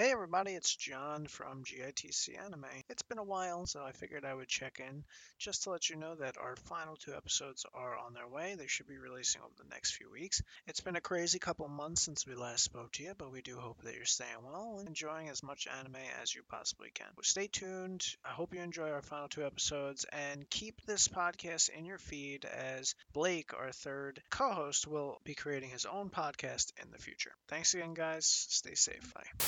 Hey everybody, it's John from GITC Anime. It's been a while, so I figured I would check in just to let you know that our final two episodes are on their way. They should be releasing over the next few weeks. It's been a crazy couple months since we last spoke to you, but we do hope that you're staying well and enjoying as much anime as you possibly can. Stay tuned. I hope you enjoy our final two episodes and keep this podcast in your feed as Blake, our third co host, will be creating his own podcast in the future. Thanks again, guys. Stay safe. Bye.